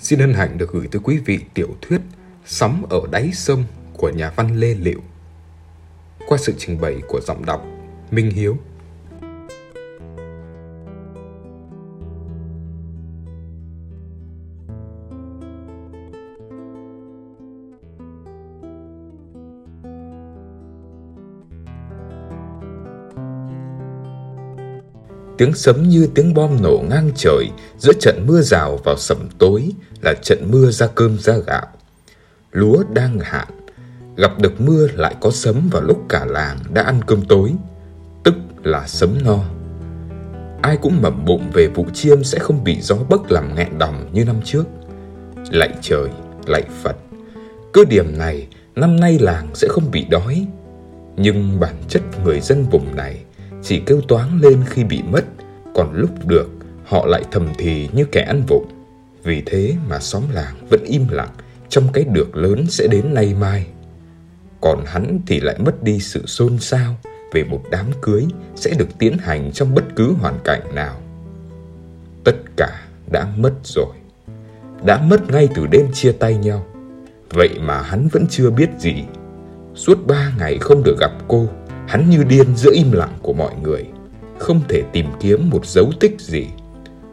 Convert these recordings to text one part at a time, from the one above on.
xin hân hạnh được gửi tới quý vị tiểu thuyết Sóng ở đáy sông của nhà văn Lê Liệu. Qua sự trình bày của giọng đọc Minh Hiếu. Tiếng sấm như tiếng bom nổ ngang trời giữa trận mưa rào vào sẩm tối là trận mưa ra cơm ra gạo. Lúa đang hạn, gặp được mưa lại có sấm vào lúc cả làng đã ăn cơm tối, tức là sấm no. Ai cũng mẩm bụng về vụ chiêm sẽ không bị gió bấc làm nghẹn đòng như năm trước. Lạy trời, lạy Phật, cứ điểm này năm nay làng sẽ không bị đói. Nhưng bản chất người dân vùng này chỉ kêu toáng lên khi bị mất, còn lúc được họ lại thầm thì như kẻ ăn vụng. Vì thế mà xóm làng vẫn im lặng trong cái được lớn sẽ đến nay mai. Còn hắn thì lại mất đi sự xôn xao về một đám cưới sẽ được tiến hành trong bất cứ hoàn cảnh nào. Tất cả đã mất rồi. Đã mất ngay từ đêm chia tay nhau. Vậy mà hắn vẫn chưa biết gì. Suốt ba ngày không được gặp cô, Hắn như điên giữa im lặng của mọi người, không thể tìm kiếm một dấu tích gì,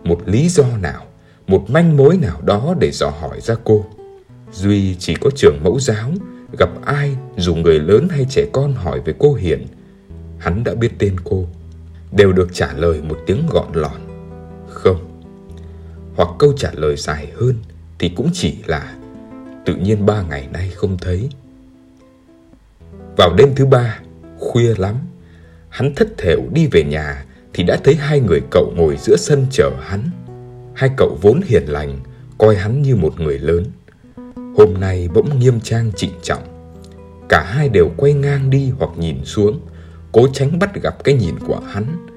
một lý do nào, một manh mối nào đó để dò hỏi ra cô. Duy chỉ có trường mẫu giáo, gặp ai dù người lớn hay trẻ con hỏi về cô Hiền, hắn đã biết tên cô, đều được trả lời một tiếng gọn lọn. Không. Hoặc câu trả lời dài hơn thì cũng chỉ là tự nhiên ba ngày nay không thấy. Vào đêm thứ ba, Khuya lắm, hắn thất thểu đi về nhà thì đã thấy hai người cậu ngồi giữa sân chờ hắn. Hai cậu vốn hiền lành, coi hắn như một người lớn. Hôm nay bỗng nghiêm trang trịnh trọng. Cả hai đều quay ngang đi hoặc nhìn xuống, cố tránh bắt gặp cái nhìn của hắn.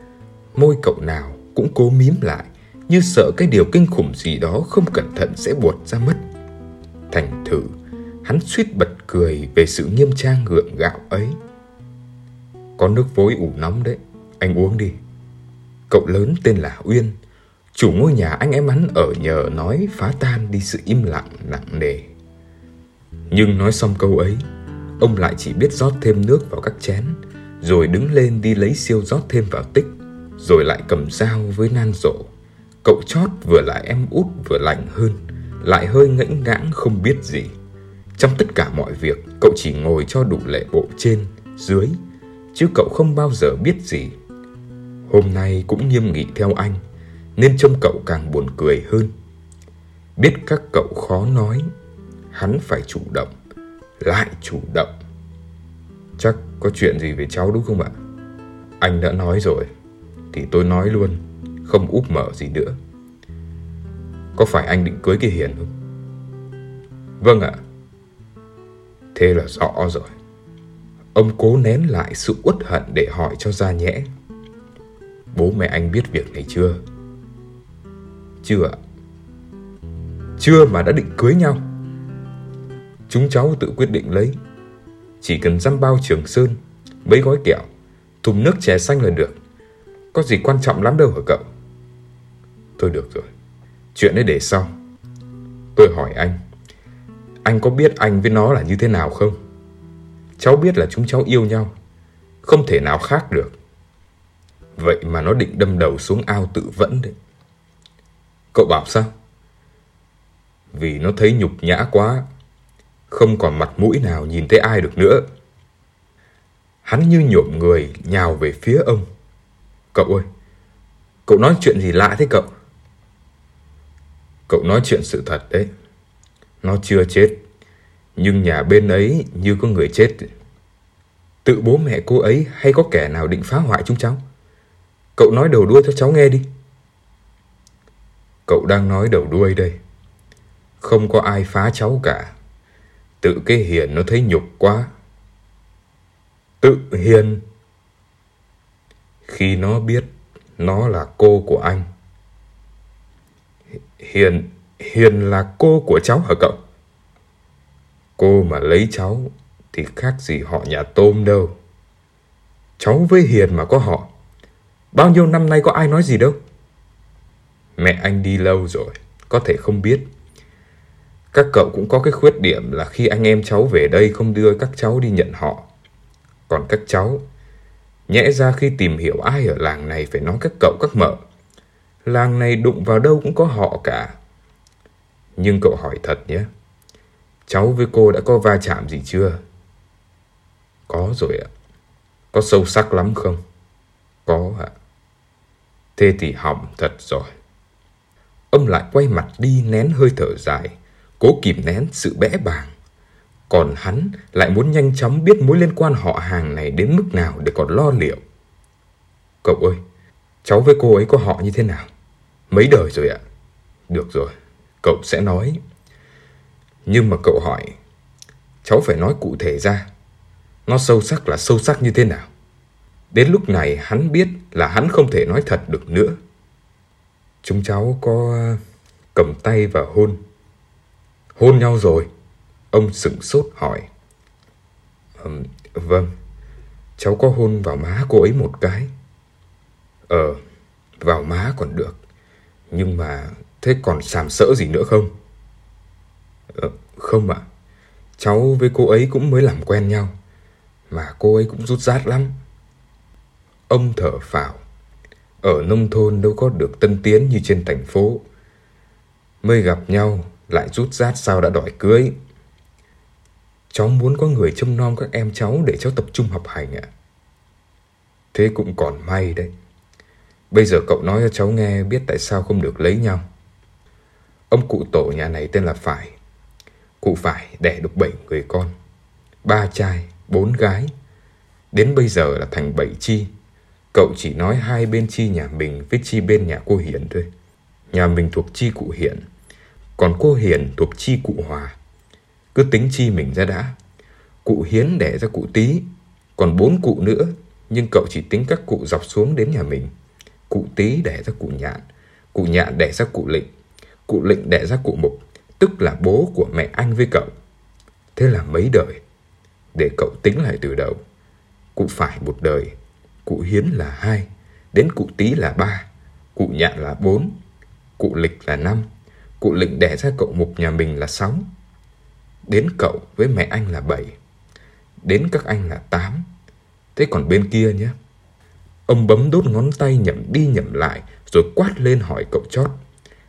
Môi cậu nào cũng cố mím lại, như sợ cái điều kinh khủng gì đó không cẩn thận sẽ buột ra mất. Thành thử, hắn suýt bật cười về sự nghiêm trang gượng gạo ấy. Có nước vối ủ nóng đấy, anh uống đi. Cậu lớn tên là Uyên, chủ ngôi nhà anh em hắn ở nhờ nói phá tan đi sự im lặng nặng nề. Nhưng nói xong câu ấy, ông lại chỉ biết rót thêm nước vào các chén, rồi đứng lên đi lấy siêu rót thêm vào tích, rồi lại cầm dao với nan rộ. Cậu chót vừa lại em út vừa lạnh hơn, lại hơi ngẫnh ngãng không biết gì. Trong tất cả mọi việc, cậu chỉ ngồi cho đủ lệ bộ trên, dưới chứ cậu không bao giờ biết gì. Hôm nay cũng nghiêm nghị theo anh, nên trông cậu càng buồn cười hơn. Biết các cậu khó nói, hắn phải chủ động, lại chủ động. Chắc có chuyện gì về cháu đúng không ạ? Anh đã nói rồi, thì tôi nói luôn, không úp mở gì nữa. Có phải anh định cưới cái Hiền không? Vâng ạ. Thế là rõ rồi. Ông cố nén lại sự uất hận để hỏi cho ra nhẽ. Bố mẹ anh biết việc này chưa? Chưa ạ. Chưa mà đã định cưới nhau. Chúng cháu tự quyết định lấy. Chỉ cần dăm bao trường sơn, mấy gói kẹo, thùng nước chè xanh là được. Có gì quan trọng lắm đâu hả cậu? Thôi được rồi. Chuyện ấy để sau. Tôi hỏi anh. Anh có biết anh với nó là như thế nào không? Cháu biết là chúng cháu yêu nhau Không thể nào khác được Vậy mà nó định đâm đầu xuống ao tự vẫn đấy Cậu bảo sao? Vì nó thấy nhục nhã quá, Không còn mặt mũi nào nhìn thấy ai được nữa Hắn như nhộm người nhào về phía ông Cậu ơi, Cậu nói chuyện gì lạ thế cậu Cậu nói chuyện sự thật đấy Nó chưa chết, nhưng nhà bên ấy như có người chết. Tự bố mẹ cô ấy hay có kẻ nào định phá hoại chúng cháu? Cậu nói đầu đuôi cho cháu nghe đi. Cậu đang nói đầu đuôi đây. Không có ai phá cháu cả. Tự cái hiền nó thấy nhục quá. Tự hiền. Khi nó biết nó là cô của anh. Hiền, Hiền là cô của cháu hả cậu? Cô mà lấy cháu thì khác gì họ nhà tôm đâu. Cháu với Hiền mà có họ. Bao nhiêu năm nay có ai nói gì đâu. Mẹ anh đi lâu rồi, có thể không biết. Các cậu cũng có cái khuyết điểm là khi anh em cháu về đây không đưa các cháu đi nhận họ. Còn các cháu, nhẽ ra khi tìm hiểu ai ở làng này phải nói các cậu các mợ. Làng này đụng vào đâu cũng có họ cả. Nhưng cậu hỏi thật nhé, cháu với cô đã có va chạm gì chưa? Có rồi ạ. Có sâu sắc lắm không? Có ạ. Thế thì hỏng thật rồi. Ông lại quay mặt đi nén hơi thở dài, cố kìm nén sự bẽ bàng. Còn hắn lại muốn nhanh chóng biết mối liên quan họ hàng này đến mức nào để còn lo liệu. Cậu ơi, cháu với cô ấy có họ như thế nào? Mấy đời rồi ạ? Được rồi, cậu sẽ nói. Nhưng mà cậu hỏi, cháu phải nói cụ thể ra. Nó sâu sắc là sâu sắc như thế nào? Đến lúc này hắn biết là hắn không thể nói thật được nữa. Chúng cháu có ờ, cầm tay và hôn. Hôn nhau rồi. Ông sững sốt hỏi. Um, vâng, cháu có hôn vào má cô ấy một cái. Ờ, vào má còn được. Nhưng mà thế còn sàm sỡ gì nữa không? Ờ, không ạ. À. Cháu với cô ấy cũng mới làm quen nhau. Mà cô ấy cũng rút rát lắm. Ông thở phào. Ở nông thôn đâu có được tân tiến như trên thành phố. Mới gặp nhau lại rút rát sao đã đòi cưới. Cháu muốn có người trông nom các em cháu để cháu tập trung học hành ạ. Thế cũng còn may đấy. Bây giờ cậu nói cho cháu nghe biết tại sao không được lấy nhau. Ông cụ tổ nhà này tên là Phải. Cụ Phải đẻ được bảy người con. Ba trai, bốn gái. Đến bây giờ là thành bảy chi. Cậu chỉ nói hai bên chi nhà mình với chi bên nhà cô Hiền thôi. Nhà mình thuộc chi cụ Hiền, còn cô Hiền thuộc chi cụ Hòa. Cứ tính chi mình ra đã. Cụ Hiến đẻ ra cụ Tý, còn bốn cụ nữa, nhưng cậu chỉ tính các cụ dọc xuống đến nhà mình. Cụ Tý đẻ ra cụ Nhạn, cụ Nhạn đẻ ra cụ Lịnh, cụ Lịnh đẻ ra cụ Mục, tức là bố của mẹ anh với cậu. Thế là mấy đời, để cậu tính lại từ đầu. Cụ phải một đời, cụ Hiến là hai, đến cụ Tý là ba, cụ Nhạn là bốn, cụ Lịch là năm, cụ Lịnh đẻ ra cậu Mục nhà mình là sáu, đến cậu với mẹ anh là bảy, đến các anh là tám, thế còn bên kia nhé. Ông bấm đốt ngón tay nhẩm đi nhẩm lại rồi quát lên hỏi cậu chót.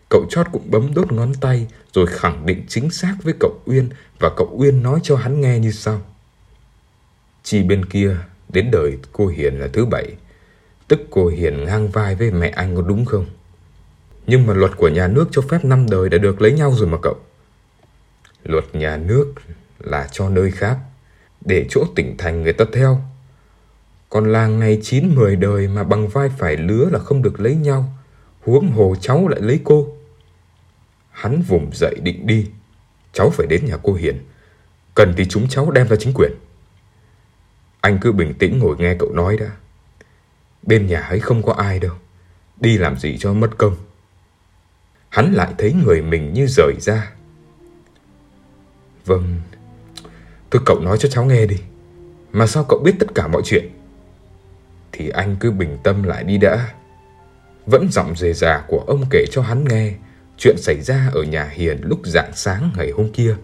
Cậu chót cũng bấm đốt ngón tay rồi khẳng định chính xác với cậu Uyên và cậu Uyên nói cho hắn nghe như sau. Chi bên kia Đến đời cô Hiền là thứ bảy. Tức cô Hiền ngang vai với mẹ anh có đúng không? Nhưng mà luật của nhà nước cho phép năm đời đã được lấy nhau rồi mà cậu. Luật nhà nước là cho nơi khác, Để chỗ tỉnh thành người ta theo. Còn làng này chín mười đời mà bằng vai phải lứa là không được lấy nhau. Huống hồ cháu lại lấy cô. Hắn vùng dậy định đi. Cháu phải đến nhà cô Hiền. Cần thì chúng cháu đem ra chính quyền anh cứ bình tĩnh ngồi nghe cậu nói đã. Bên nhà ấy không có ai đâu. Đi làm gì cho mất công. Hắn lại thấy người mình như rời ra. Vâng, thôi cậu nói cho cháu nghe đi. Mà sao cậu biết tất cả mọi chuyện? Thì anh cứ bình tâm lại đi đã. Vẫn giọng dề già của ông kể cho hắn nghe chuyện xảy ra ở nhà Hiền lúc rạng sáng ngày hôm kia.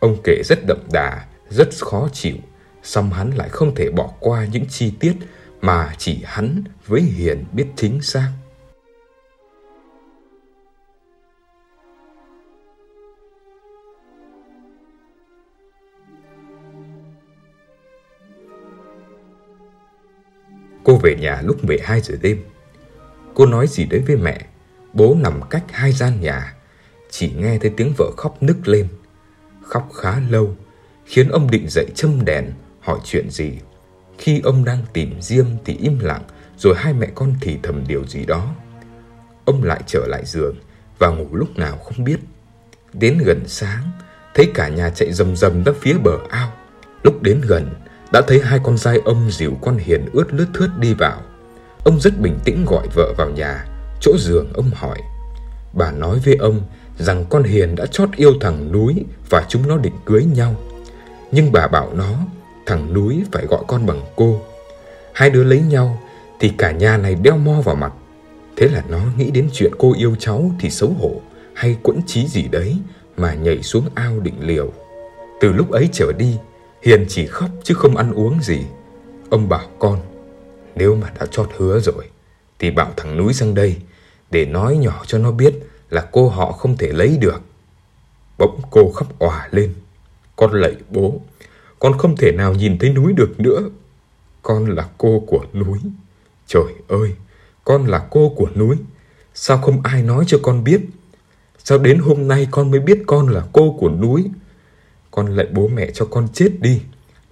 Ông kể rất đậm đà, rất khó chịu song hắn lại không thể bỏ qua những chi tiết mà chỉ hắn với Hiền biết chính xác. Cô về nhà lúc 12 giờ đêm. Cô nói gì đấy với mẹ. Bố nằm cách hai gian nhà. Chỉ nghe thấy tiếng vợ khóc nức lên. Khóc khá lâu, khiến ông định dậy châm đèn hỏi chuyện gì. Khi ông đang tìm Diêm thì im lặng, rồi hai mẹ con thì thầm điều gì đó. Ông lại trở lại giường và ngủ lúc nào không biết. Đến gần sáng, thấy cả nhà chạy rầm rầm ra phía bờ ao. Lúc đến gần, đã thấy hai con trai ông dìu con Hiền ướt lướt thướt đi vào. Ông rất bình tĩnh gọi vợ vào nhà, chỗ giường ông hỏi. Bà nói với ông rằng con Hiền đã chót yêu thằng núi và chúng nó định cưới nhau. Nhưng bà bảo nó thằng núi phải gọi con bằng cô. Hai đứa lấy nhau thì cả nhà này đeo mo vào mặt. Thế là nó nghĩ đến chuyện cô yêu cháu thì xấu hổ hay quẫn trí gì đấy mà nhảy xuống ao định liều. Từ lúc ấy trở đi, Hiền chỉ khóc chứ không ăn uống gì. Ông bảo con, nếu mà đã chót hứa rồi, thì bảo thằng núi sang đây để nói nhỏ cho nó biết là cô họ không thể lấy được. Bỗng cô khóc òa lên. Con lạy bố, con không thể nào nhìn thấy núi được nữa. Con là cô của núi. Trời ơi, con là cô của núi. Sao không ai nói cho con biết? Sao đến hôm nay con mới biết con là cô của núi? Con lại bố mẹ cho con chết đi,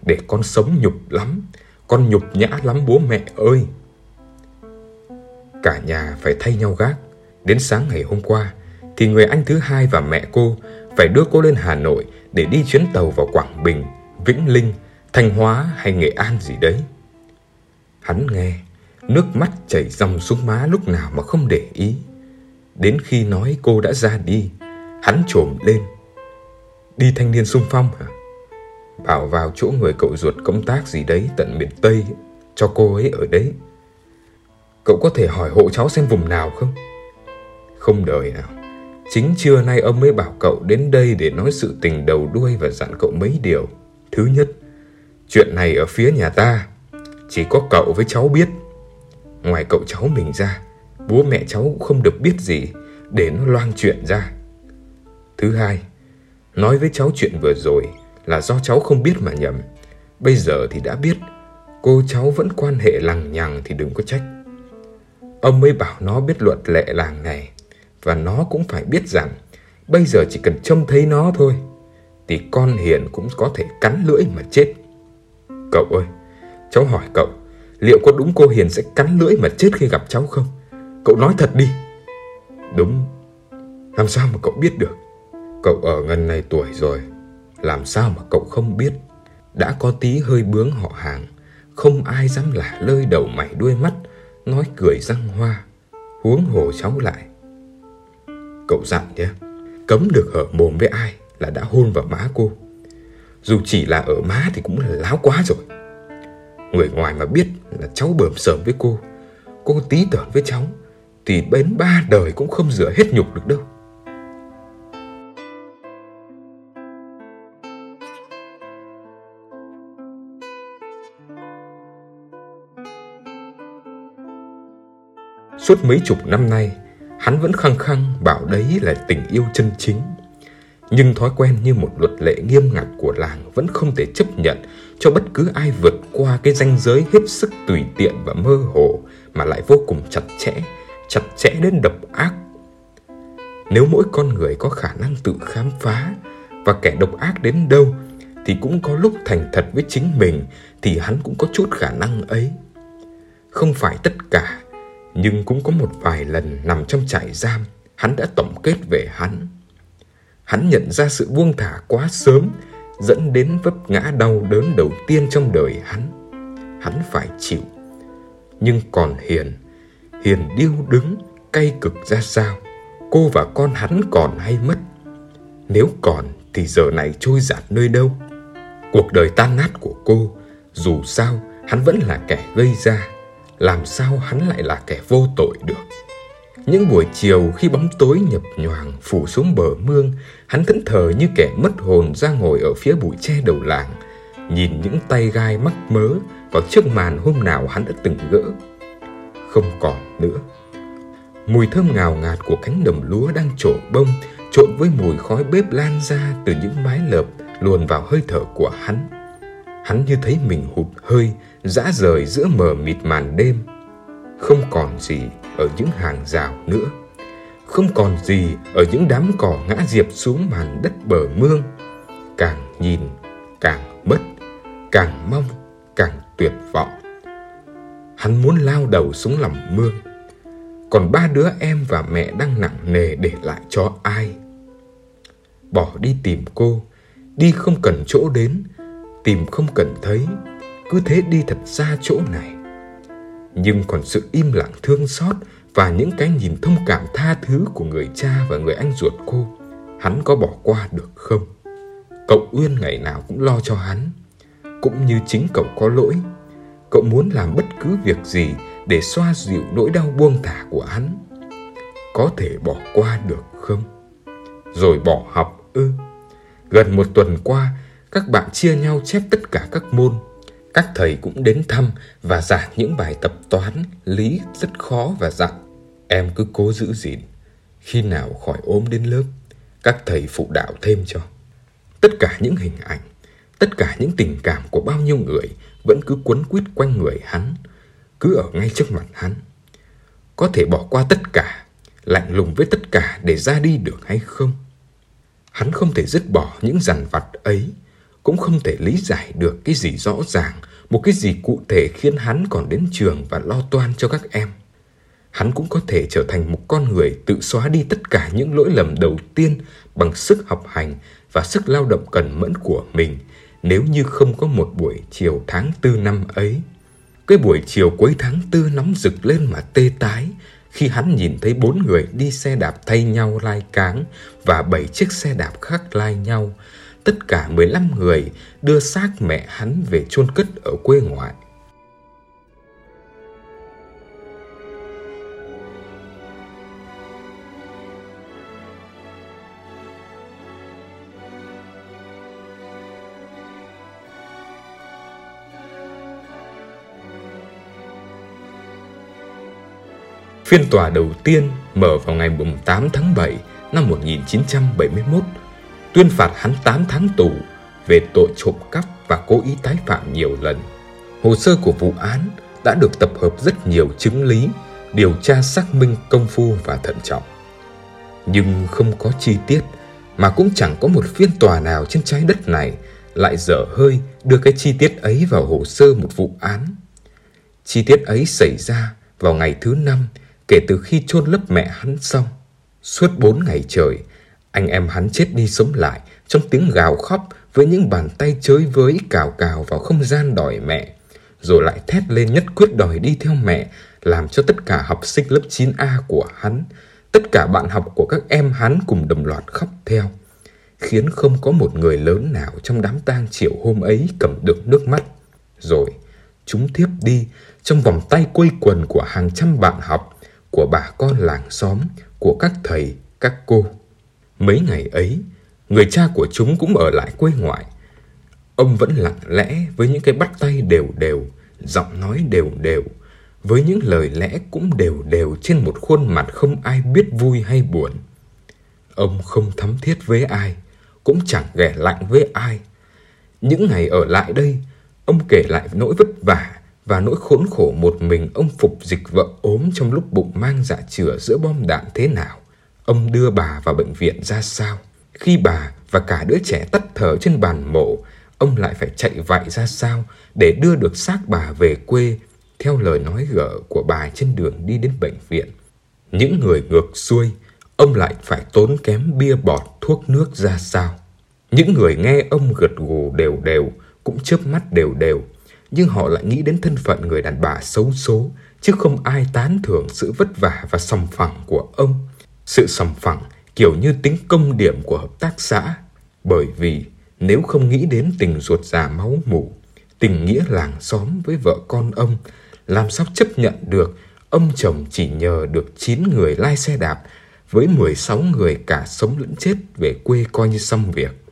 để con sống nhục lắm. Con nhục nhã lắm bố mẹ ơi. Cả nhà phải thay nhau gác. Đến sáng ngày hôm qua, thì người anh thứ hai và mẹ cô phải đưa cô lên Hà Nội để đi chuyến tàu vào Quảng Bình, Vĩnh Linh, Thanh Hóa hay Nghệ An gì đấy. Hắn nghe, nước mắt chảy dòng xuống má lúc nào mà không để ý. Đến khi nói cô đã ra đi, hắn trồm lên. Đi thanh niên sung phong hả? Bảo vào chỗ người cậu ruột công tác gì đấy tận miền Tây, cho cô ấy ở đấy. Cậu có thể hỏi hộ cháu xem vùng nào không? Không đời nào. Chính trưa nay ông mới bảo cậu đến đây để nói sự tình đầu đuôi và dặn cậu mấy điều. Thứ nhất, chuyện này ở phía nhà ta, chỉ có cậu với cháu biết. Ngoài cậu cháu mình ra, bố mẹ cháu cũng không được biết gì để nó loang chuyện ra. Thứ hai, nói với cháu chuyện vừa rồi là do cháu không biết mà nhầm. Bây giờ thì đã biết, cô cháu vẫn quan hệ lằng nhằng thì đừng có trách. Ông mới bảo nó biết luật lệ làng này và nó cũng phải biết rằng bây giờ chỉ cần trông thấy nó thôi thì con Hiền cũng có thể cắn lưỡi mà chết. Cậu ơi, cháu hỏi cậu, liệu có đúng cô Hiền sẽ cắn lưỡi mà chết khi gặp cháu không? Cậu nói thật đi. Đúng, làm sao mà cậu biết được? Cậu ở ngần này tuổi rồi, làm sao mà cậu không biết? Đã có tí hơi bướng họ hàng, không ai dám lả lơi đầu mày đuôi mắt, nói cười răng hoa, huống hồ cháu lại. Cậu dặn nhé, cấm được ở mồm với ai là đã hôn vào má cô. Dù chỉ là ở má thì cũng là láo quá rồi. Người ngoài mà biết là cháu bờm sờm với cô, cô tí tởn với cháu, thì bến ba đời cũng không rửa hết nhục được đâu. Suốt mấy chục năm nay, hắn vẫn khăng khăng bảo đấy là tình yêu chân chính. Nhưng thói quen như một luật lệ nghiêm ngặt của làng vẫn không thể chấp nhận cho bất cứ ai vượt qua cái ranh giới hết sức tùy tiện và mơ hồ mà lại vô cùng chặt chẽ, chặt chẽ đến độc ác. Nếu mỗi con người có khả năng tự khám phá và kẻ độc ác đến đâu thì cũng có lúc thành thật với chính mình thì hắn cũng có chút khả năng ấy. Không phải tất cả nhưng cũng có một vài lần nằm trong trại giam, hắn đã tổng kết về hắn. Hắn nhận ra sự buông thả quá sớm, dẫn đến vấp ngã đau đớn đầu tiên trong đời hắn. Hắn phải chịu. Nhưng còn Hiền, Hiền điêu đứng, cay cực ra sao? Cô và con hắn còn hay mất? Nếu còn thì giờ này trôi giạt nơi đâu? Cuộc đời tan nát của cô, dù sao hắn vẫn là kẻ gây ra làm sao hắn lại là kẻ vô tội được. Những buổi chiều khi bóng tối nhập nhoàng phủ xuống bờ mương, hắn thẫn thờ như kẻ mất hồn ra ngồi ở phía bụi tre đầu làng, nhìn những tay gai mắc mớ vào chiếc màn hôm nào hắn đã từng gỡ. Không còn nữa. Mùi thơm ngào ngạt của cánh đồng lúa đang trổ bông trộn với mùi khói bếp lan ra từ những mái lợp luồn vào hơi thở của hắn. Hắn như thấy mình hụt hơi dã rời giữa mờ mịt màn đêm không còn gì ở những hàng rào nữa. Không còn gì ở những đám cỏ ngã diệp xuống màn đất bờ mương. Càng nhìn, càng mất, càng mong, càng tuyệt vọng. Hắn muốn lao đầu xuống lòng mương. Còn ba đứa em và mẹ đang nặng nề để lại cho ai? Bỏ đi tìm cô, đi không cần chỗ đến, tìm không cần thấy, cứ thế đi thật xa chỗ này nhưng còn sự im lặng thương xót và những cái nhìn thông cảm tha thứ của người cha và người anh ruột cô hắn có bỏ qua được không cậu uyên ngày nào cũng lo cho hắn cũng như chính cậu có lỗi cậu muốn làm bất cứ việc gì để xoa dịu nỗi đau buông thả của hắn có thể bỏ qua được không rồi bỏ học ư? Gần một tuần qua, các bạn chia nhau chép tất cả các môn. Các thầy cũng đến thăm và giảng những bài tập toán, lý rất khó và dặn. Em cứ cố giữ gìn. Khi nào khỏi ốm đến lớp, các thầy phụ đạo thêm cho. Tất cả những hình ảnh, tất cả những tình cảm của bao nhiêu người vẫn cứ quấn quýt quanh người hắn, cứ ở ngay trước mặt hắn. Có thể bỏ qua tất cả, lạnh lùng với tất cả để ra đi được hay không? Hắn không thể dứt bỏ những dằn vặt ấy, cũng không thể lý giải được cái gì rõ ràng, một cái gì cụ thể khiến hắn còn đến trường và lo toan cho các em. Hắn cũng có thể trở thành một con người tự xóa đi tất cả những lỗi lầm đầu tiên bằng sức học hành và sức lao động cần mẫn của mình nếu như không có một buổi chiều tháng tư năm ấy. Cái buổi chiều cuối tháng tư nóng rực lên mà tê tái khi hắn nhìn thấy bốn người đi xe đạp thay nhau lai cáng và bảy chiếc xe đạp khác lai nhau. Tất cả 15 người đưa xác mẹ hắn về chôn cất ở quê ngoại. Phiên tòa đầu tiên mở vào ngày 8 tháng 7 năm 1971, tuyên phạt hắn 8 tháng tù về tội trộm cắp và cố ý tái phạm nhiều lần. Hồ sơ của vụ án đã được tập hợp rất nhiều chứng lý, điều tra xác minh công phu và thận trọng. Nhưng không có chi tiết mà cũng chẳng có một phiên tòa nào trên trái đất này lại dở hơi đưa cái chi tiết ấy vào hồ sơ một vụ án. Chi tiết ấy xảy ra vào ngày thứ năm kể từ khi chôn lấp mẹ hắn xong. Suốt bốn ngày trời, anh em hắn chết đi sống lại trong tiếng gào khóc với những bàn tay chơi với cào cào vào không gian đòi mẹ, rồi lại thét lên nhất quyết đòi đi theo mẹ, làm cho tất cả học sinh lớp 9A của hắn, tất cả bạn học của các em hắn cùng đồng loạt khóc theo, khiến không có một người lớn nào trong đám tang chiều hôm ấy cầm được nước mắt. Rồi, chúng thiếp đi trong vòng tay quây quần của hàng trăm bạn học, của bà con làng xóm, của các thầy, các cô. Mấy ngày ấy, người cha của chúng cũng ở lại quê ngoại. Ông vẫn lặng lẽ với những cái bắt tay đều đều, giọng nói đều đều, với những lời lẽ cũng đều đều trên một khuôn mặt không ai biết vui hay buồn. Ông không thắm thiết với ai, cũng chẳng ghẻ lạnh với ai. Những ngày ở lại đây, ông kể lại nỗi vất vả và nỗi khốn khổ một mình ông phục dịch vợ ốm trong lúc bụng mang dạ chữa giữa bom đạn thế nào. Ông đưa bà vào bệnh viện ra sao. Khi bà và cả đứa trẻ tắt thở trên bàn mổ, ông lại phải chạy vạy ra sao để đưa được xác bà về quê theo lời nói gở của bà trên đường đi đến bệnh viện. Những người ngược xuôi, ông lại phải tốn kém bia bọt thuốc nước ra sao. Những người nghe ông gật gù đều đều, cũng chớp mắt đều đều, nhưng họ lại nghĩ đến thân phận người đàn bà xấu số, chứ không ai tán thưởng sự vất vả và sòng phẳng của ông. Sự sòng phẳng kiểu như tính công điểm của hợp tác xã. Bởi vì nếu không nghĩ đến tình ruột già máu mủ, tình nghĩa làng xóm với vợ con ông, làm sao chấp nhận được ông chồng chỉ nhờ được 9 người lai xe đạp với 16 người cả sống lẫn chết về quê coi như xong việc.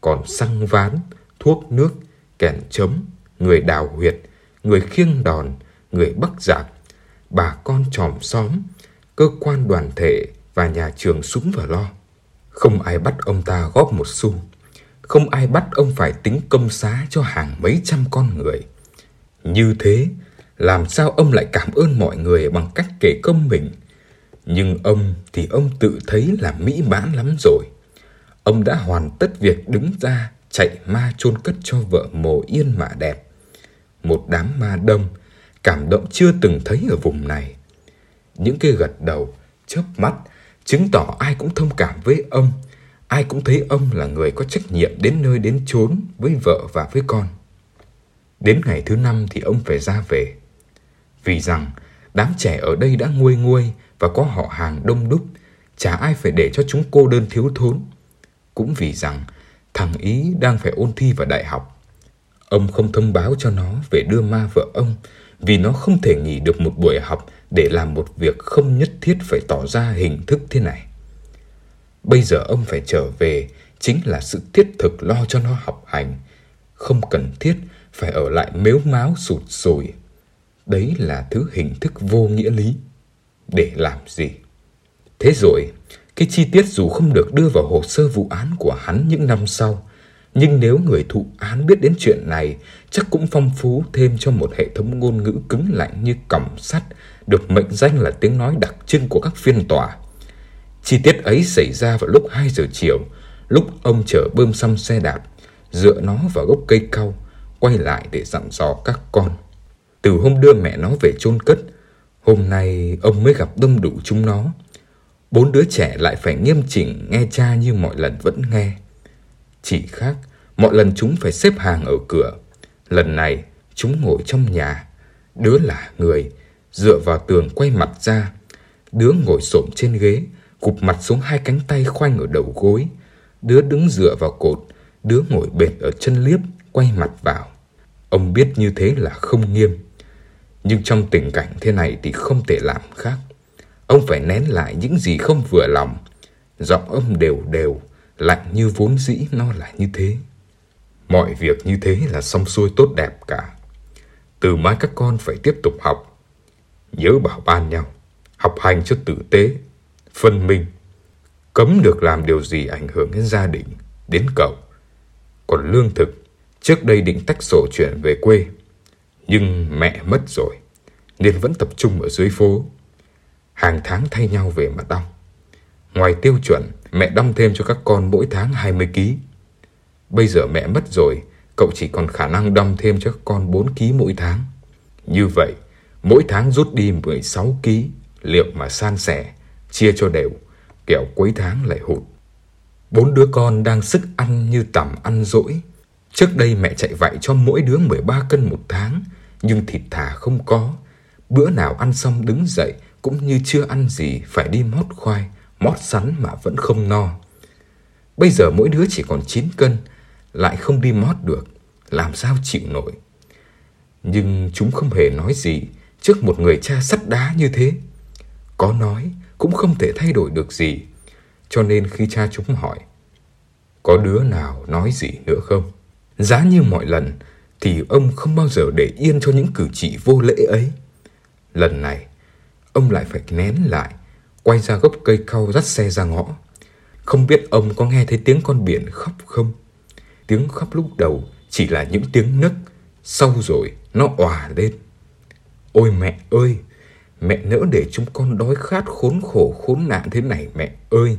Còn xăng ván, thuốc nước, kèn chấm, người đào huyệt, người khiêng đòn, người bắc giặc, bà con tròm xóm, cơ quan đoàn thể và nhà trường súng và lo. Không ai bắt ông ta góp một xu, không ai bắt ông phải tính công xá cho hàng mấy trăm con người. Như thế, làm sao ông lại cảm ơn mọi người bằng cách kể công mình? Nhưng ông thì ông tự thấy là mỹ mãn lắm rồi. Ông đã hoàn tất việc đứng ra chạy ma chôn cất cho vợ mồ yên mà đẹp một đám ma đông, cảm động chưa từng thấy ở vùng này. Những cái gật đầu, chớp mắt, chứng tỏ ai cũng thông cảm với ông, ai cũng thấy ông là người có trách nhiệm đến nơi đến chốn với vợ và với con. Đến ngày thứ năm thì ông phải ra về. Vì rằng đám trẻ ở đây đã nguôi nguôi và có họ hàng đông đúc, chả ai phải để cho chúng cô đơn thiếu thốn. Cũng vì rằng thằng Ý đang phải ôn thi vào đại học Ông không thông báo cho nó về đưa ma vợ ông vì nó không thể nghỉ được một buổi học để làm một việc không nhất thiết phải tỏ ra hình thức thế này. Bây giờ ông phải trở về chính là sự thiết thực lo cho nó học hành. Không cần thiết phải ở lại mếu máo sụt sùi. Đấy là thứ hình thức vô nghĩa lý. Để làm gì? Thế rồi, cái chi tiết dù không được đưa vào hồ sơ vụ án của hắn những năm sau, nhưng nếu người thụ án biết đến chuyện này, chắc cũng phong phú thêm cho một hệ thống ngôn ngữ cứng lạnh như còng sắt, được mệnh danh là tiếng nói đặc trưng của các phiên tòa. Chi tiết ấy xảy ra vào lúc 2 giờ chiều, lúc ông chở bơm xăm xe đạp, dựa nó vào gốc cây cau, quay lại để dặn dò các con. Từ hôm đưa mẹ nó về chôn cất, hôm nay ông mới gặp đông đủ chúng nó. Bốn đứa trẻ lại phải nghiêm chỉnh nghe cha như mọi lần vẫn nghe. Chỉ khác, mọi lần chúng phải xếp hàng ở cửa. Lần này, chúng ngồi trong nhà. Đứa là người, dựa vào tường quay mặt ra. Đứa ngồi xổm trên ghế, cụp mặt xuống hai cánh tay khoanh ở đầu gối. Đứa đứng dựa vào cột, đứa ngồi bệt ở chân liếp, quay mặt vào. Ông biết như thế là không nghiêm. Nhưng trong tình cảnh thế này thì không thể làm khác. Ông phải nén lại những gì không vừa lòng. Giọng ông đều đều, lạnh như vốn dĩ nó là như thế. Mọi việc như thế là xong xuôi tốt đẹp cả. Từ mai các con phải tiếp tục học. Nhớ bảo ban nhau, học hành cho tử tế, phân minh. Cấm được làm điều gì ảnh hưởng đến gia đình, đến cậu. Còn lương thực, trước đây định tách sổ chuyển về quê. Nhưng mẹ mất rồi, nên vẫn tập trung ở dưới phố. Hàng tháng thay nhau về mà đong. Ngoài tiêu chuẩn, mẹ đong thêm cho các con mỗi tháng 20 kg. Bây giờ mẹ mất rồi, cậu chỉ còn khả năng đong thêm cho các con 4 kg mỗi tháng. Như vậy, mỗi tháng rút đi 16 kg, liệu mà san sẻ, chia cho đều, kẻo cuối tháng lại hụt. Bốn đứa con đang sức ăn như tầm ăn dỗi. Trước đây mẹ chạy vạy cho mỗi đứa 13 cân một tháng, nhưng thịt thà không có. Bữa nào ăn xong đứng dậy cũng như chưa ăn gì phải đi mót khoai, mót sắn mà vẫn không no. Bây giờ mỗi đứa chỉ còn 9 cân, lại không đi mót được, làm sao chịu nổi. Nhưng chúng không hề nói gì trước một người cha sắt đá như thế. Có nói cũng không thể thay đổi được gì, cho nên khi cha chúng hỏi, có đứa nào nói gì nữa không? Giá như mọi lần, thì ông không bao giờ để yên cho những cử chỉ vô lễ ấy. Lần này, ông lại phải nén lại, quay ra gốc cây cau dắt xe ra ngõ. Không biết ông có nghe thấy tiếng con biển khóc không? Tiếng khóc lúc đầu chỉ là những tiếng nấc, sau rồi nó òa lên. Ôi mẹ ơi, mẹ nỡ để chúng con đói khát khốn khổ khốn nạn thế này mẹ ơi.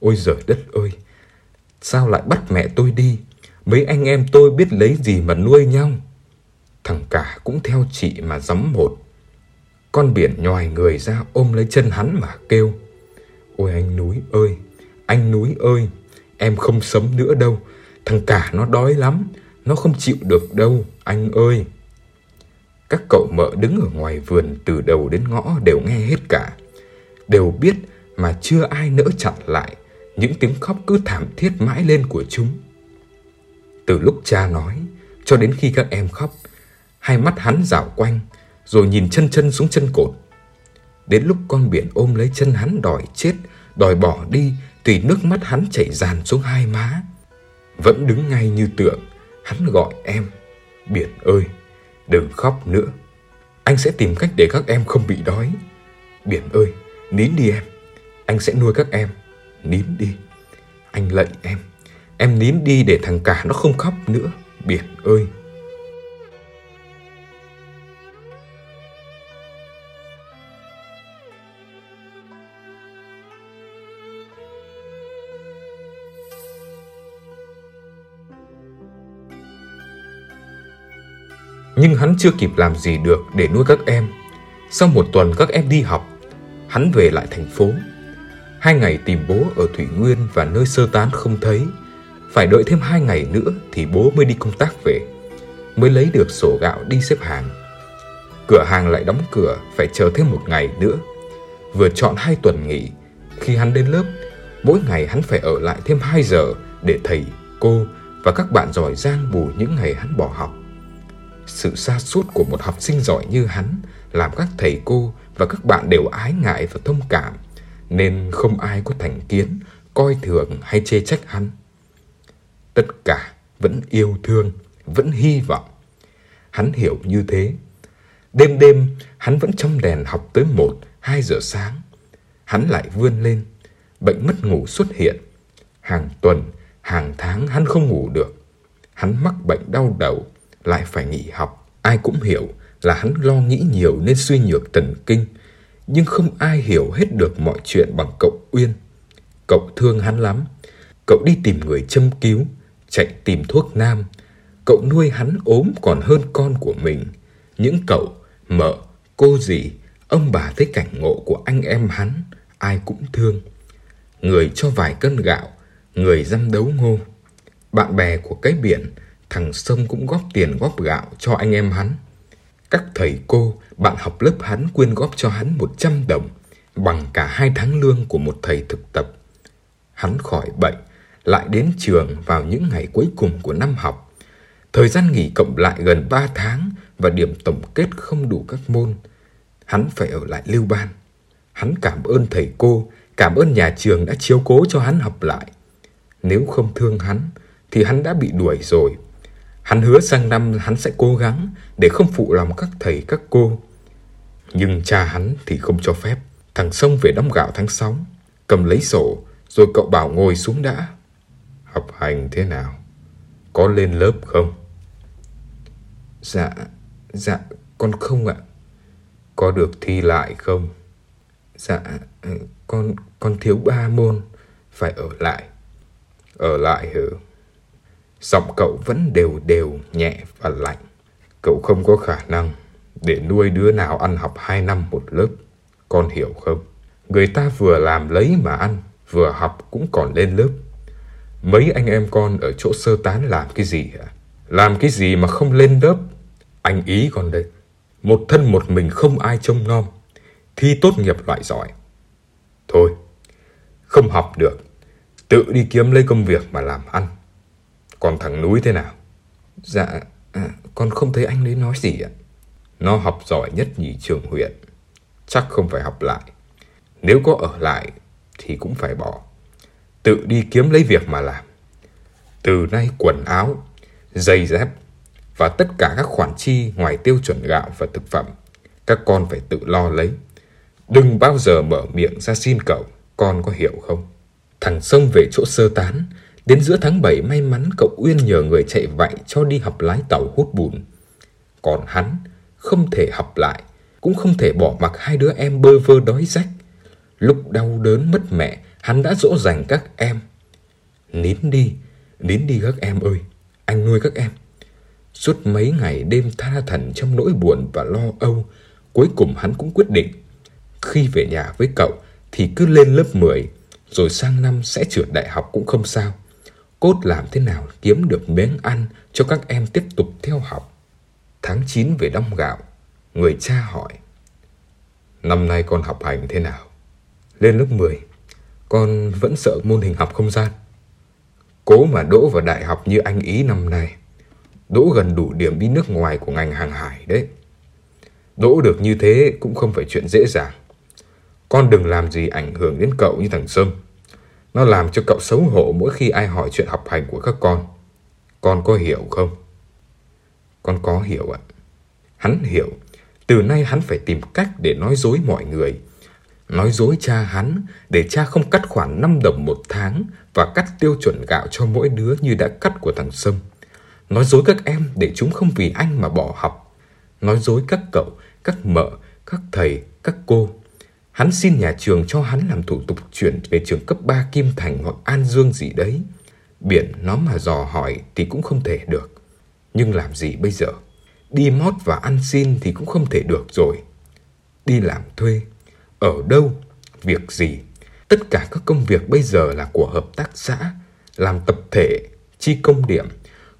Ôi giời đất ơi, sao lại bắt mẹ tôi đi? Mấy anh em tôi biết lấy gì mà nuôi nhau. Thằng cả cũng theo chị mà giấm một. Con biển nhòi người ra ôm lấy chân hắn mà kêu. Ôi anh núi ơi, anh núi ơi, em không sống nữa đâu. Thằng cả nó đói lắm, nó không chịu được đâu, anh ơi. Các cậu mợ đứng ở ngoài vườn từ đầu đến ngõ đều nghe hết cả. Đều biết mà chưa ai nỡ chặn lại những tiếng khóc cứ thảm thiết mãi lên của chúng. Từ lúc cha nói cho đến khi các em khóc, hai mắt hắn rảo quanh rồi nhìn chân chân xuống chân cột. Đến lúc con biển ôm lấy chân hắn đòi chết, đòi bỏ đi thì nước mắt hắn chảy dàn xuống hai má. Vẫn đứng ngay như tượng, hắn gọi em, biển ơi, đừng khóc nữa. Anh sẽ tìm cách để các em không bị đói. Biển ơi, nín đi em, anh sẽ nuôi các em, nín đi. Anh lạy em, em nín đi để thằng cả nó không khóc nữa, biển ơi. Nhưng hắn chưa kịp làm gì được để nuôi các em. Sau một tuần các em đi học, hắn về lại thành phố. Hai ngày tìm bố ở Thủy Nguyên và nơi sơ tán không thấy. Phải đợi thêm hai ngày nữa thì bố mới đi công tác về. Mới lấy được sổ gạo đi xếp hàng. Cửa hàng lại đóng cửa, phải chờ thêm một ngày nữa. Vừa chọn hai tuần nghỉ, khi hắn đến lớp, mỗi ngày hắn phải ở lại thêm 2 giờ để thầy, cô và các bạn giỏi giang bù những ngày hắn bỏ học. Sự xa suốt của một học sinh giỏi như hắn làm các thầy cô và các bạn đều ái ngại và thông cảm, nên không ai có thành kiến, coi thường hay chê trách hắn. Tất cả vẫn yêu thương, vẫn hy vọng. Hắn hiểu như thế. Đêm đêm, hắn vẫn trong đèn học tới một, hai giờ sáng. Hắn lại vươn lên, bệnh mất ngủ xuất hiện. Hàng tuần, hàng tháng hắn không ngủ được. Hắn mắc bệnh đau đầu, lại phải nghỉ học. Ai cũng hiểu là hắn lo nghĩ nhiều nên suy nhược thần kinh, nhưng không ai hiểu hết được mọi chuyện bằng cậu Uyên. Cậu thương hắn lắm. Cậu đi tìm người châm cứu, chạy tìm thuốc nam. Cậu nuôi hắn ốm còn hơn con của mình. Những cậu, mợ, cô dì, ông bà thấy cảnh ngộ của anh em hắn, ai cũng thương. Người cho vài cân gạo, người dăm đấu ngô. Bạn bè của cái biển, thằng Sông cũng góp tiền góp gạo cho anh em hắn. Các thầy cô, bạn học lớp hắn quyên góp cho hắn 100 đồng, bằng cả hai tháng lương của một thầy thực tập. Hắn khỏi bệnh, lại đến trường vào những ngày cuối cùng của năm học. Thời gian nghỉ cộng lại gần 3 tháng và điểm tổng kết không đủ các môn. Hắn phải ở lại lưu ban. Hắn cảm ơn thầy cô, cảm ơn nhà trường đã chiếu cố cho hắn học lại. Nếu không thương hắn, thì hắn đã bị đuổi rồi. Hắn hứa sang năm hắn sẽ cố gắng để không phụ lòng các thầy các cô. Nhưng cha hắn thì không cho phép. Thằng Sông về đóng gạo tháng 6, cầm lấy sổ, rồi cậu bảo ngồi xuống đã. Học hành thế nào? Có lên lớp không? Dạ, dạ, con không ạ. Có được thi lại không? Dạ, con con thiếu ba môn, phải ở lại. Ở lại hử? Giọng cậu vẫn đều đều, nhẹ và lạnh. Cậu không có khả năng để nuôi đứa nào ăn học hai năm một lớp. Con hiểu không? Người ta vừa làm lấy mà ăn, vừa học cũng còn lên lớp. Mấy anh em con ở chỗ sơ tán làm cái gì hả? Làm cái gì mà không lên lớp? Anh ý con đây. Một thân một mình không ai trông nom. Thi tốt nghiệp loại giỏi. Thôi, không học được. Tự đi kiếm lấy công việc mà làm ăn. Còn thằng núi thế nào? Dạ, à, con không thấy anh ấy nói gì ạ. Nó học giỏi nhất nhì trường huyện. Chắc không phải học lại. Nếu có ở lại thì cũng phải bỏ. Tự đi kiếm lấy việc mà làm. Từ nay quần áo, giày dép và tất cả các khoản chi ngoài tiêu chuẩn gạo và thực phẩm, các con phải tự lo lấy. Đừng bao giờ mở miệng ra xin cậu, con có hiểu không? Thằng Sông về chỗ sơ tán, đến giữa tháng 7 may mắn cậu Uyên nhờ người chạy vạy cho đi học lái tàu hút bùn. Còn hắn không thể học lại, cũng không thể bỏ mặc hai đứa em bơ vơ đói rách. Lúc đau đớn mất mẹ, hắn đã dỗ dành các em. Nín đi, nín đi các em ơi, anh nuôi các em. Suốt mấy ngày đêm tha thần trong nỗi buồn và lo âu, cuối cùng hắn cũng quyết định. Khi về nhà với cậu thì cứ lên lớp 10, rồi sang năm sẽ trượt đại học cũng không sao. Cốt làm thế nào kiếm được miếng ăn cho các em tiếp tục theo học. Tháng 9 về đong gạo, người cha hỏi. Năm nay con học hành thế nào? Lên lớp 10, con vẫn sợ môn hình học không gian. Cố mà đỗ vào đại học như anh ý năm nay. Đỗ gần đủ điểm đi nước ngoài của ngành hàng hải đấy. Đỗ được như thế cũng không phải chuyện dễ dàng. Con đừng làm gì ảnh hưởng đến cậu như thằng Sâm. Nó làm cho cậu xấu hổ mỗi khi ai hỏi chuyện học hành của các con. Con có hiểu không? Con có hiểu ạ. Hắn hiểu. Từ nay hắn phải tìm cách để nói dối mọi người. Nói dối cha hắn để cha không cắt khoản 5 đồng một tháng và cắt tiêu chuẩn gạo cho mỗi đứa như đã cắt của thằng Sâm. Nói dối các em để chúng không vì anh mà bỏ học. Nói dối các cậu, các mợ, các thầy, các cô. Hắn xin nhà trường cho hắn làm thủ tục chuyển về trường cấp 3 Kim Thành hoặc An Dương gì đấy. Biển nó mà dò hỏi thì cũng không thể được. Nhưng làm gì bây giờ? Đi mót và ăn xin thì cũng không thể được rồi. Đi làm thuê. Ở đâu? Việc gì? Tất cả các công việc bây giờ là của hợp tác xã. Làm tập thể, chi công điểm.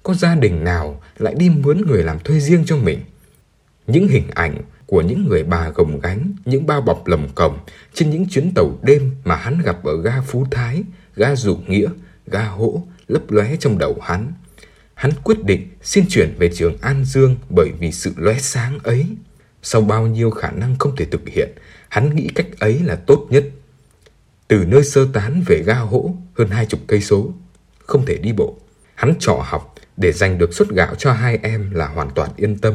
Có gia đình nào lại đi mướn người làm thuê riêng cho mình? Những hình ảnh của những người bà gồng gánh, những bao bọc lầm cổng trên những chuyến tàu đêm mà hắn gặp ở ga Phú Thái, ga Dụ Nghĩa, ga Hỗ lấp lóe trong đầu hắn. Hắn quyết định xin chuyển về trường An Dương bởi vì sự lóe sáng ấy. Sau bao nhiêu khả năng không thể thực hiện, hắn nghĩ cách ấy là tốt nhất. Từ nơi sơ tán về ga hỗ hơn hai chục cây số, không thể đi bộ. Hắn trọ học để giành được suất gạo cho hai em là hoàn toàn yên tâm.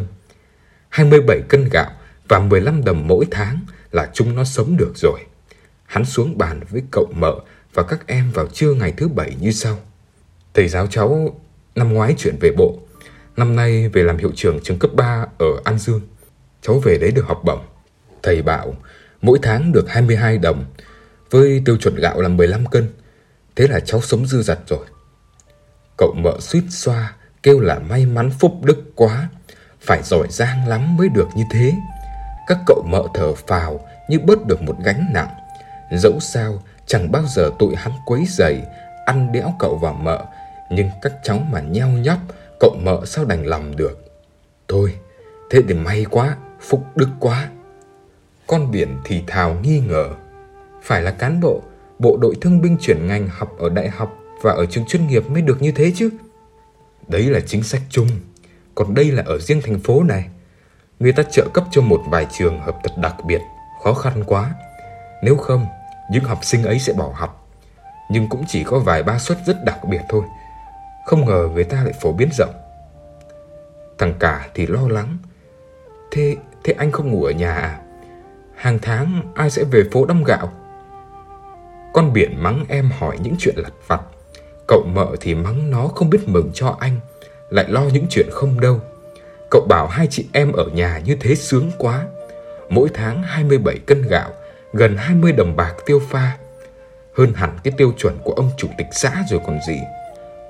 27 cân gạo và 15 đồng mỗi tháng là chúng nó sống được rồi. Hắn xuống bàn với cậu mợ và các em vào trưa ngày thứ bảy như sau. Thầy giáo cháu năm ngoái chuyển về bộ, năm nay về làm hiệu trưởng trường cấp 3 ở An Dương. Cháu về đấy được học bổng. Thầy bảo mỗi tháng được 22 đồng, với tiêu chuẩn gạo là 15 cân. Thế là cháu sống dư dật rồi. Cậu mợ suýt xoa, kêu là may mắn phúc đức quá, phải giỏi giang lắm mới được như thế. Các cậu mợ thở phào như bớt được một gánh nặng. Dẫu sao, chẳng bao giờ tụi hắn quấy dày, ăn đẽo cậu và mợ, nhưng các cháu mà nheo nhóc, cậu mợ sao đành lòng được. Thôi, thế thì may quá, phúc đức quá. Con biển thì thào nghi ngờ. Phải là cán bộ, bộ đội thương binh chuyển ngành học ở đại học và ở trường chuyên nghiệp mới được như thế chứ. Đấy là chính sách chung, còn đây là ở riêng thành phố này. Người ta trợ cấp cho một vài trường hợp thật đặc biệt, khó khăn quá. Nếu không, những học sinh ấy sẽ bỏ học. Nhưng cũng chỉ có vài ba suất rất đặc biệt thôi. Không ngờ người ta lại phổ biến rộng. Thằng cả thì lo lắng. Thế, thế anh không ngủ ở nhà à? Hàng tháng ai sẽ về phố đâm gạo? Con biển mắng em hỏi những chuyện lặt vặt. Cậu mợ thì mắng nó không biết mừng cho anh, lại lo những chuyện không đâu. Cậu bảo hai chị em ở nhà như thế sướng quá. Mỗi tháng 27 cân gạo, gần 20 đồng bạc tiêu pha. Hơn hẳn cái tiêu chuẩn của ông chủ tịch xã rồi còn gì.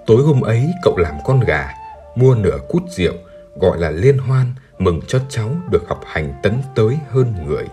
Tối hôm ấy cậu làm con gà, mua nửa cút rượu, gọi là liên hoan, mừng cho cháu được học hành tấn tới hơn người.